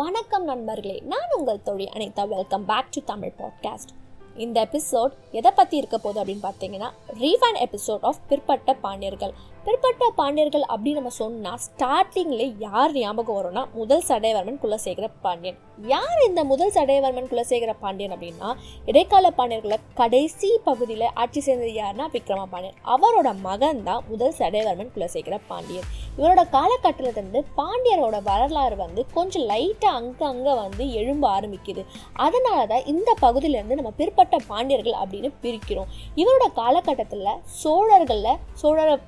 வணக்கம் நண்பர்களே நான் உங்கள் தொழில் அனைத்தா welcome back to Tamil podcast இந்த எபிசோட் எதை பற்றி இருக்க போகுது அப்படின்னு பார்த்தீங்கன்னா ரீஃபைன் எபிசோட் ஆஃப் பிற்பட்ட பாண்டியர்கள். பிற்பட்ட பாண்டியர்கள் அப்படின்னு நம்ம சொன்னால் ஸ்டார்டிங்ல யார் ஞாபகம் வரும்னா முதல் சடையவர்மன் குலசேகர பாண்டியன். யார் இந்த முதல் சடையவர்மன் குலசேகர பாண்டியன் அப்படின்னா இடைக்கால பாண்டியர்களை கடைசி பகுதியில் ஆட்சி செய்தது யாருன்னா விக்ரம பாண்டியன் அவரோட மகன் தான் முதல் சடையவர்மன் குலசேகர பாண்டியன். இவரோட காலகட்டத்திலிருந்து பாண்டியரோட வரலாறு வந்து கொஞ்சம் லைட்டாக அங்கே அங்கே வந்து எழும்ப ஆரம்பிக்குது. அதனால தான் இந்த பகுதியிலேருந்து நம்ம பிற்பட்ட பாண்டியர்கள் அப்படின்னு பிரிக்கிறோம். இவரோட காலகட்டத்தில் சோழர்களில் சோழர்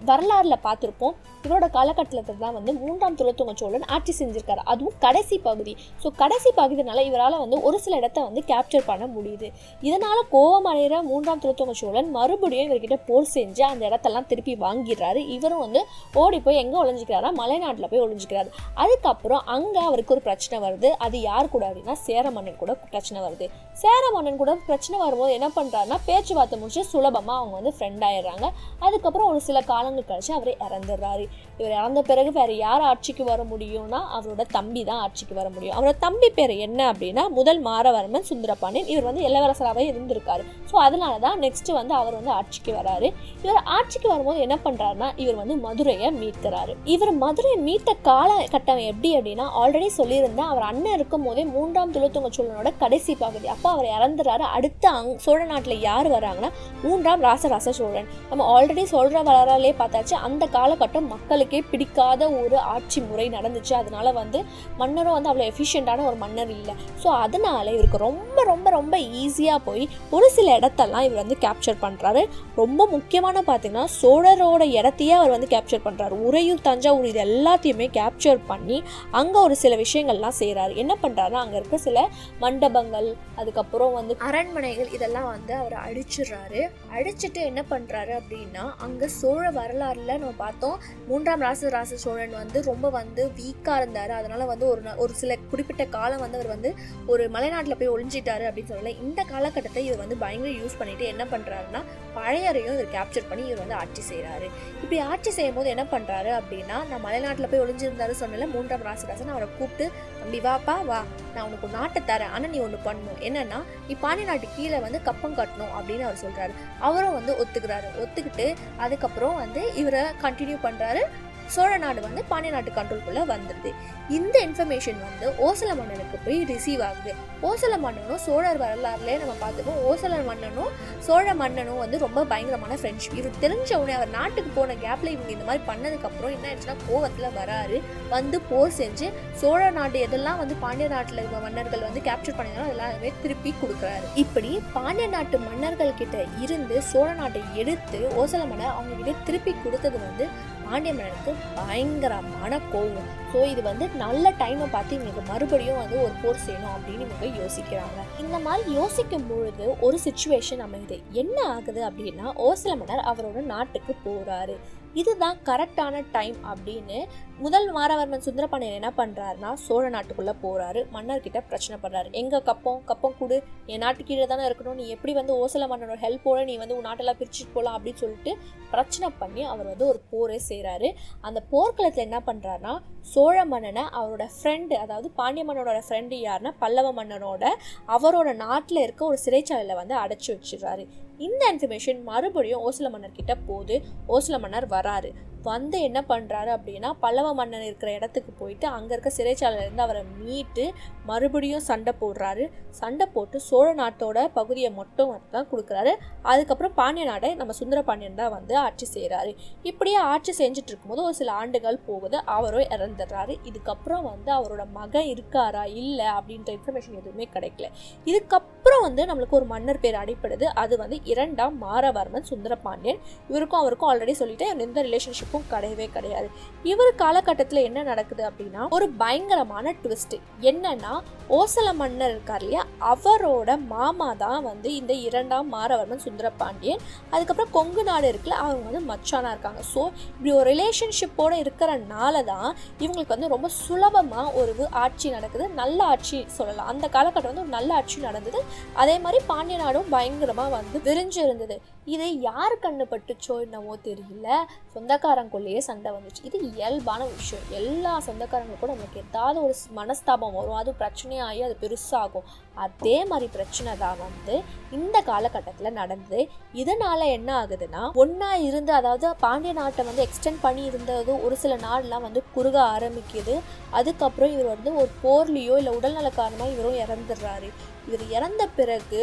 வரலாறில் பார்த்துருப்போம். இவரோட காலகட்டத்தில் தான் வந்து மூன்றாம் துளத்துங்க சோழன் ஆட்சி செஞ்சிருக்காரு. அதுவும் கடைசி பகுதி. ஸோ கடைசி பகுதினால இவரால் வந்து ஒரு சில இடத்த வந்து கேப்சர் பண்ண முடியுது. இதனால் கோவம் அடைகிற மூன்றாம் துளத்துங்க சோழன் மறுபடியும் இவர்கிட்ட போர் செஞ்சு அந்த இடத்தெல்லாம் திருப்பி வாங்கிடுறாரு. இவரும் வந்து ஓடி போய் எங்கே ஒழிஞ்சிக்கிறாரா மலைநாட்டில் போய் ஒழிஞ்சிக்கிறாரு அதுக்கப்புறம் அங்கே அவருக்கு ஒரு பிரச்சனை வருது. அது யார் கூட அப்படின்னா சேர மன்னன் கூட பிரச்சனை வருது. சேர மன்னன் கூட பிரச்சனை வரும்போது என்ன பண்ணுறாருன்னா பேச்சுவார்த்தை முடிச்சு சுலபமாக அவங்க வந்து ஃப்ரெண்ட் ஆயிடுறாங்க. அதுக்கப்புறம் ஒரு சில காலங்கள் கழிச்சு அவர் இறந்துடுறாரு. இவர் இறந்த பிறகு வேறு யார் ஆட்சிக்கு வர முடியும்னா அவரோட தம்பி தான் ஆட்சிக்கு வர முடியும். அவரோட தம்பி பேர் என்ன அப்படின்னா முதல் மாரவர்மன் சுந்தரபாண்டியன். இவர் வந்து இளவரசராகவே இருந்திருக்காரு. ஸோ அதனால தான் நெக்ஸ்ட்டு வந்து அவர் வந்து ஆட்சிக்கு வராரு. இவர் ஆட்சிக்கு வரும்போது என்ன பண்ணுறாருன்னா இவர் வந்து மதுரையை மீட்கிறாரு. இவர் மதுரையை மீட்ட காலகட்டம் எப்படி அப்படின்னா ஆல்ரெடி சொல்லியிருந்தேன் அவர் அண்ணன் இருக்கும் போதே மூன்றாம் துளத்துங்க சோழனோட கடைசி பகுதி. அப்போ அவர் இறந்துறாரு. அடுத்த அங் சோழ நாட்டில் யார் வராங்கன்னா மூன்றாம் ராசராச சோழன். நம்ம ஆல்ரெடி சொல்கிற வரலே பார்த்தாச்சு. அந்த காலகட்டம் மக்களுக்கே பிடிக்காத ஒரு ஆட்சி முறை நடந்துச்சு. அதனால வந்து மன்னரும் வந்து அவ்வளோ எஃபிஷியண்டான ஒரு மன்னர் இல்லை. ஸோ அதனால இவருக்கு ரொம்ப ரொம்ப ரொம்ப ஈஸியாக போய் ஒரு சில இடத்தெல்லாம் இவர் வந்து கேப்சர் பண்ணுறாரு ரொம்ப முக்கியமான பார்த்தீங்கன்னா சோழரோட இடத்தையே அவர் வந்து கேப்சர் பண்ணுறாரு உறையூர் தஞ்சாவூர் இது எல்லாத்தையுமே கேப்சர் பண்ணி அங்கே ஒரு சில விஷயங்கள்லாம் செய்கிறாரு என்ன பண்ணுறாருன்னா அங்கே இருக்க சில மண்டபங்கள் அதுக்கப்புறம் வந்து அரண்மனைகள் இதெல்லாம் வந்து அவர் அழிச்சிடுறாரு. அழிச்சிட்டு என்ன பண்ணுறாரு அப்படின்னா அங்கே சோழ வரலாறுல நம்ம பார்த்தோம் மூன்றாம் ராசராச சோழன் வந்து ரொம்ப வந்து வீக்காக இருந்தார். அதனால் வந்து ஒரு ஒரு சில குறிப்பிட்ட காலம் வந்து அவர் வந்து ஒரு மலைநாட்டில் போய் ஒளிஞ்சிட்டாரு அப்படின்னு சொல்லல. இந்த காலகட்டத்தை இவர் வந்து பயங்கர யூஸ் பண்ணிட்டு என்ன பண்ணுறாருன்னா பழையரையும் இவர் கேப்சர் பண்ணி இவர் வந்து ஆட்சி செய்கிறாரு இப்படி ஆட்சி செய்யும் போது என்ன பண்ணுறாரு அப்படின்னா நான் மலைநாட்டில் போய் ஒழிஞ்சிருந்தாரு சொன்னல மூன்றாம் ராசராசன் அவரை கூப்பிட்டு தம்பி வாப்பா வா. நான் உனக்கு நாட்டை தரேன். ஆனால் நீ ஒன்று பண்ணணும். என்னன்னா நீ பாண்டி நாட்டு கீழே வந்து கப்பம் கட்டணும் அப்படின்னு அவர் சொல்கிறாரு அவரும் வந்து ஒத்துக்கிறாரு. ஒத்துக்கிட்டு அதுக்கப்புறம் வந்து இவரை கண்டினியூ பண்ணுறாரு சோழ நாடு வந்து பாண்டிய நாட்டு கண்ட்ரோல்குள்ளே வந்துடுது இந்த இன்ஃபர்மேஷன் வந்து ஓசல மன்னனுக்கு போய் ரிசீவ் ஆகுது. ஓசல மன்னனும் சோழர் வரலாறுலேயே நம்ம பார்த்துப்போம். ஓசல மன்னனும் சோழ மன்னனும் வந்து ரொம்ப பயங்கரமான ஃப்ரெண்ட்ஷிப் இவர் தெரிஞ்ச உடனே அவர் நாட்டுக்கு போன கேப்பில் இவங்க இந்த மாதிரி பண்ணதுக்கப்புறம் என்ன ஆயிடுச்சுன்னா கோவத்தில் வராரு. வந்து போர் செஞ்சு சோழ நாடு எதெல்லாம் வந்து பாண்டிய நாட்டில் இருக்க மன்னர்கள் வந்து கேப்சர் பண்ணினாலும் அதெல்லாமே திருப்பி கொடுக்குறாரு. இப்படி பாண்டிய நாட்டு மன்னர்கள் கிட்ட இருந்து சோழ நாட்டை எடுத்து ஓசல மன்னர் அவங்க கிட்ட திருப்பி கொடுத்தது வந்து பாண்டிய மன்னனுக்கு பயங்கரமான கோவம். ஸோ இது வந்து நல்ல டைமை பார்த்து இவங்களுக்கு மறுபடியும் வந்து ஒரு போர் செய்யணும் அப்படின்னு இவங்க யோசிக்கிறாங்க. இந்த மாதிரி யோசிக்கும் பொழுது ஒரு சுச்சுவேஷன் அமையுது. என்ன ஆகுது அப்படின்னா ஓசல மன்னர் அவரோட நாட்டுக்கு போகிறாரு இதுதான் கரெக்டான டைம் அப்படின்னு முதல் மாரவர்மன் சுந்தரபாண்டியன் என்ன பண்ணுறாருனா சோழ நாட்டுக்குள்ளே போகிறாரு மன்னர்கிட்ட பிரச்சனை பண்ணுறாரு எங்கள் கப்பம்? கப்பம் கூடு. என் நாட்டு கீழே தானே இருக்கணும். நீ எப்படி வந்து ஓசல மன்னனோட ஹெல்ப்போட நீ வந்து உன் நாட்டெல்லாம் பிரிச்சுட்டு போகலாம் அப்படின்னு சொல்லிட்டு பிரச்சனை பண்ணி அவர் வந்து ஒரு போரே செய்கிறாரு அந்த போர்க்களத்தில் என்ன பண்ணுறாருன்னா சோழ மன்னனை அவரோட ஃப்ரெண்டு அதாவது பாண்டிய மன்னனோட ஃப்ரெண்டு யாருன்னா பல்லவ மன்னனோட அவரோட நாட்டில் இருக்க ஒரு சிறைச்சாலையில் வந்து அடைச்சி வச்சிடுறாரு. இந்த இன்ஃபர்மேஷன் மறுபடியும் ஓசல மன்னர் கிட்ட போகுது ஓசல மன்னர் வராரு. வந்து என்ன பண்ணுறாரு அப்படின்னா பல்லவ மன்னன் இருக்கிற இடத்துக்கு போயிட்டு அங்கே இருக்க சிறைச்சாலையிலேருந்து அவரை மீட்டு மறுபடியும் சண்டை போடுறாரு. சண்டை போட்டு சோழ நாட்டோட பகுதியை மட்டும் தான் கொடுக்குறாரு. அதுக்கப்புறம் பாண்டிய நாடை நம்ம சுந்தர பாண்டியன் தான் வந்து ஆட்சி செய்கிறாரு இப்படியே ஆட்சி செஞ்சுட்டு இருக்கும்போது ஒரு சில ஆண்டுகள் போகுது அவரும் இறந்துடுறாரு. இதுக்கப்புறம் வந்து அவரோட மகன் இருக்காரா இல்லை அப்படின்ற இன்ஃபர்மேஷன் எதுவுமே கிடைக்கல. இதுக்கப்புறம் வந்து நம்மளுக்கு ஒரு மன்னர் பேர் அடிப்படுது அது வந்து இரண்டாம் மாரவர்மன் சுந்தர பாண்டியன். இவருக்கும் அவருக்கும் ஆல்ரெடி சொல்லிட்டேன். எந்த ரிலேஷன்ஷிப்பும் கிடையவே கிடையாது. இவர் காலகட்டத்தில் என்ன நடக்குது அப்படின்னா ஒரு பயங்கரமான ட்விஸ்ட் என்னன்னா ஓசல மன்னர் இருக்கார் இல்லையா? அவரோட மாமா தான் வந்து இந்த இரண்டாம் மாரவர்மன் சுந்தரபாண்டியன். அதுக்கப்புறம் கொங்கு நாடு இருக்குல்ல அவங்க வந்து மச்சானா இருக்காங்க. ஸோ இப்படி ஒரு ரிலேஷன்ஷிப்போட இருக்கிறனால தான் இவங்களுக்கு வந்து ரொம்ப சுலபமாக ஒரு ஆட்சி நடக்குது. நல்ல ஆட்சி சொல்லலாம். அந்த காலகட்டம் வந்து ஒரு நல்ல ஆட்சி நடந்தது. அதே மாதிரி பாண்டிய நாடும் பயங்கரமாக வந்து விரிஞ்சு இருந்தது இது யார் கண்ணு பட்டுச்சோ என்னவோ தெரியல. சொந்தக்காரங்களுக்குள்ளேயே சண்டை வந்துச்சு. இது இயல்பான விஷயம். எல்லா சொந்தக்காரங்களுக்கும் நமக்கு ஏதாவது ஒரு மனஸ்தாபம் வரும். அது பிரச்சனையாகி அது பெருசாகும். அதே மாதிரி பிரச்சனை தான் வந்து இந்த காலகட்டத்தில் நடந்தது. இதனால் என்ன ஆகுதுன்னா ஒன்றா இருந்து அதாவது பாண்டிய நாட்டை வந்து எக்ஸ்டெண்ட் பண்ணி இருந்தது ஒரு சில நாடெலாம் வந்து குறுக ஆரம்பிக்குது. அதுக்கப்புறம் இவர் வந்து ஒரு போர்லேயோ இல்லை உடல்நல காரணமாக இவரும் இறந்துடுறாரு. இவர் இறந்த பிறகு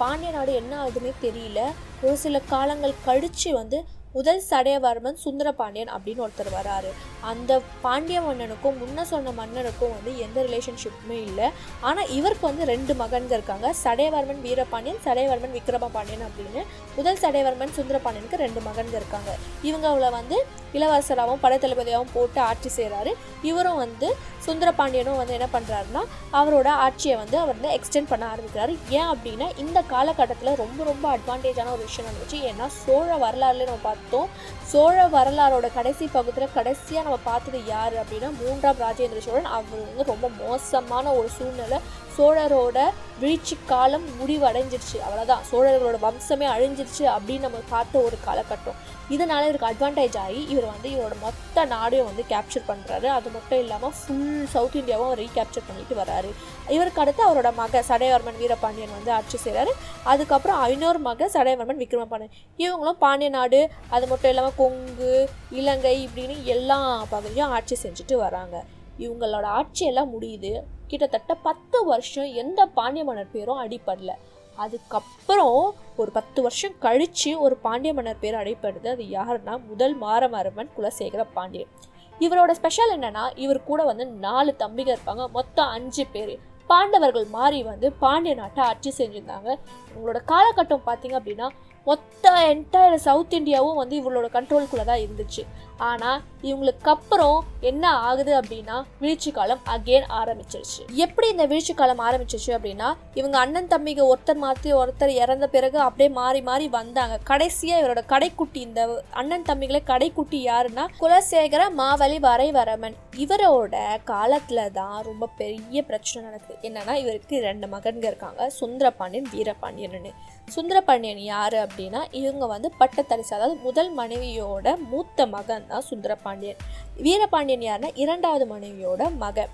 பாண்டிய நாடு என்ன ஆகுதுன்னே தெரியல. ஒரு சில காலங்கள் கழித்து வந்து முதல் சடையவர்மன் சுந்தரபாண்டியன் அப்படின்னு ஒருத்தர் வராரு. அந்த பாண்டிய மன்னனுக்கும் முன்ன சொன்ன மன்னனுக்கும் வந்து எந்த ரிலேஷன்ஷிப்புமே இல்லை. ஆனால் இவருக்கு வந்து ரெண்டு மகன்கள் இருக்காங்க. சடையவர்மன் வீரபாண்டியன் சடையவர்மன் விக்ரம பாண்டியன் அப்படின்னு முதல் சடையவர்மன் சுந்தரபாண்டியனுக்கு ரெண்டு மகன்கள் இருக்காங்க. இவங்க அவளை வந்து இளவரசராகவும் படைத்தளபதியாகவும் போட்டு ஆட்சி செய்கிறாரு இவரும் வந்து சுந்தரபாண்டியனும் வந்து என்ன பண்ணுறாருன்னா அவரோட ஆட்சியை வந்து அவர் வந்து எக்ஸ்டெண்ட் பண்ண ஆரம்பிக்கிறாரு. ஏன் அப்படின்னா இந்த காலகட்டத்தில் ரொம்ப ரொம்ப அட்வான்டேஜான ஒரு விஷயம் நடந்துச்சு ஏன்னா சோழ வரலாறுல நம்ம பார்த்தோம். சோழ வரலாறோட கடைசி பகுதியில் கடைசியாக நம்ம பார்த்தது யார் அப்படின்னா மூன்றாம் ராஜேந்திர சோழன். அவர் வந்து ரொம்ப மோசமான ஒரு சூழ்நிலை சோழரோட வீழ்ச்சி காலம் முடிவடைஞ்சிருச்சு. அவ்வளோதான் சோழர்களோட வம்சமே அழிஞ்சிருச்சு அப்படின்னு நம்ம பார்த்த ஒரு காலகட்டம். இதனால் இவருக்கு அட்வான்டேஜ் ஆகி இவர் வந்து இவரோட மொத்த நாடையும் வந்து கேப்சர் பண்ணுறாரு அது மட்டும் இல்லாமல் ஃபுல் சவுத் இந்தியாவும் அவர் ரீகேப்சர் பண்ணிட்டு வராரு இவருக்கு அடுத்து அவரோட மக சடையவர்மன் வீரபாண்டியன் வந்து ஆட்சி செய்கிறாரு அதுக்கப்புறம் ஐநூறு மக சடையவர்மன் விக்ரமபாண்டியன். இவங்களும் பாண்டிய நாடு அது மட்டும் இல்லாமல் கொங்கு இலங்கை இப்படின்னு எல்லா பகுதியும் ஆட்சி செஞ்சுட்டு வராங்க இவங்களோட ஆட்சியெல்லாம் முடியுது. கிட்டத்தட்ட பத்து வருஷம் எந்த பாண்டிய மன்னர் பேரும் அடிப்படல அதுக்கப்புறம் ஒரு பத்து வருஷம் கழித்து ஒரு பாண்டிய மன்னர் பேர் அடைப்படுது அது யாருன்னா முதல் மாரமரவன் குலசேகர பாண்டியன். இவரோட ஸ்பெஷல் என்னன்னா இவர் கூட வந்து நாலு தம்பிகள் இருப்பாங்க. மொத்தம் அஞ்சு பேர். பாண்டவர்கள் மாறி வந்து பாண்டிய நாட்டை ஆட்சி செஞ்சுருந்தாங்க. இவங்களோட காலகட்டம் பார்த்தீங்க அப்படின்னா மொத்த என்டையர் சவுத் இந்தியாவும் வந்து இவங்களோட கண்ட்ரோல்குள்ளே தான் இருந்துச்சு. ஆனால் இவங்களுக்கு அப்புறம் என்ன ஆகுது அப்படின்னா வீழ்ச்சி காலம் அகெயின் ஆரம்பிச்சிருச்சு. எப்படி இந்த வீழ்ச்சி காலம் ஆரம்பிச்சிருச்சு அப்படின்னா இவங்க அண்ணன் தம்பிங்க ஒருத்தர் மாற்றி ஒருத்தர் இறந்த பிறகு அப்படியே மாறி மாறி வந்தாங்க. கடைசியாக இவரோட கடைக்குட்டி இந்த அண்ணன் தம்பிகளை கடைக்குட்டி யாருன்னா குலசேகர மாவலி வரைவரமன். இவரோட காலத்தில் தான் ரொம்ப பெரிய பிரச்சனை நடக்குது. என்னன்னா இவருக்கு ரெண்டு மகன்கள் இருக்காங்க. சுந்தரபாண்டியன் வீரபாண்டியன்னு சுந்தரபாண்டியன் யார் அப்படின்னா இவங்க வந்து பட்டத்தரிசி அதாவது முதல் மனைவியோட மூத்த மகன் தான் சுந்தரபாண்டியன். வீரபாண்டியன் யாருன்னா இரண்டாவது மனைவியோட மகன்.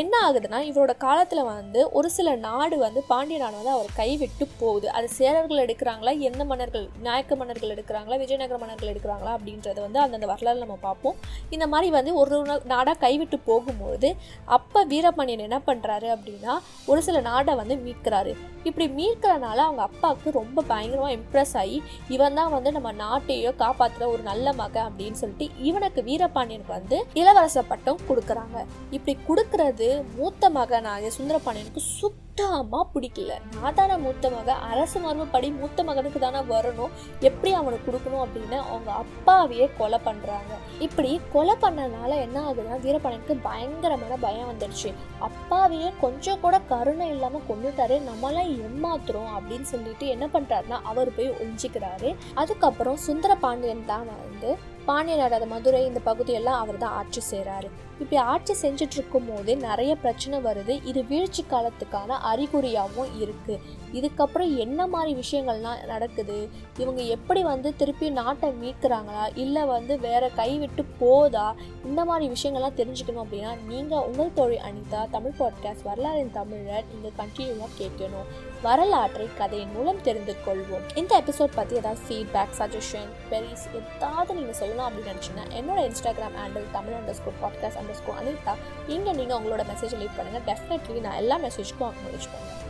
என்ன ஆகுதுன்னா இவரோட காலத்தில் வந்து ஒரு சில நாடு வந்து பாண்டிய நாடு வந்து அவர் கைவிட்டு போகுது. அது சேரர்கள் எடுக்கிறாங்களா எந்த மன்னர்கள் நாயக்க மன்னர்கள் எடுக்கிறாங்களா விஜயநகர மன்னர்கள் எடுக்கிறாங்களா அப்படின்றத வந்து அந்தந்த வரலாறு நம்ம பார்ப்போம். இந்த மாதிரி வந்து ஒரு நாடாக கைவிட்டு போகும்போது அப்போ வீரபாண்டியன் என்ன பண்ணுறாரு அப்படின்னா ஒரு சில நாடை வந்து மீட்கிறாரு. இப்படி மீட்கிறனால அவங்க அப்பாவுக்கு ரொம்ப பயங்கரமாக இம்ப்ரெஸ் ஆகி இவன் தான் வந்து நம்ம நாட்டையோ காப்பாற்றுற ஒரு நல்ல மகன் அப்படின்னு சொல்லிட்டு இவனுக்கு வீரபாண்டியனுக்கு வந்து இளவரச பட்டம் கொடுக்குறாங்க. இப்படி கொடுக்கறது மூத்த மகனாகிய சுந்தரபாண்டியனுக்கு சுத்தமாக பிடிக்கல. நான் தானே மூத்த மகன் அரசு மரபுப்படி மூத்த மகனுக்கு தானே வரணும். எப்படி அவனுக்கு கொடுக்கணும் அப்படின்னு அவங்க அப்பாவையே கொலை பண்ணுறாங்க இப்படி கொலை பண்ணனால என்ன ஆகுதுன்னா வீரபாண்டியனுக்கு பயங்கரமான பயம் வந்துடுச்சு அப்பாவையே கொஞ்சம் கூட கருணை இல்லாமல் கொண்டுட்டாரு நம்மளாம் ஏமாத்துறோம் அப்படின்னு சொல்லிட்டு என்ன பண்ணுறாருன்னா அவர் போய் ஒழிஞ்சிக்கிறாரு. அதுக்கப்புறம் சுந்தரபாண்டியன் தான் வந்து பாண்டிய நாடு மதுரை இந்த பகுதியெல்லாம் அவர் தான் ஆட்சி செய்கிறாரு இப்படி ஆட்சி செஞ்சுட்டு இருக்கும் போது நிறைய பிரச்சனை வருது. இது வீழ்ச்சி காலத்துக்கான அறிகுறியாகவும் இருக்கு. இதுக்கப்புறம் என்ன மாதிரி விஷயங்கள்லாம் நடக்குது? இவங்க எப்படி வந்து திருப்பி நாட்டை மீட்கிறாங்களா? இல்லை வந்து வேற கைவிட்டு போதா? இந்த மாதிரி விஷயங்கள்லாம் தெரிஞ்சுக்கணும் அப்படின்னா நீங்கள் உங்கள் தொழில் அனிதா தமிழ் பாட்காஸ்ட் வரலாறின் தமிழை நீங்கள் கண்டினியூவாக கேட்கணும். வரலாற்றை கதையின் மூலம் தெரிந்து கொள்வோம். இந்த எபிசோட் பற்றி ஏதாவது ஃபீட்பேக் சஜஷன் பெரிஸ் ஏதாவது நீங்கள் சொல்லணும் அப்படின்னு நினச்சிங்கன்னா என்னோட Instagram handle Tamil under school podcast underscore Anitha. இங்கே நீங்கள் உங்களோட மெசேஜ் லீவ் பண்ணுங்கள் டெஃபினெட்லி நான் எல்லா மெசேஜ்க்கும் அக்னாலேஜ் பண்ணுவேன்.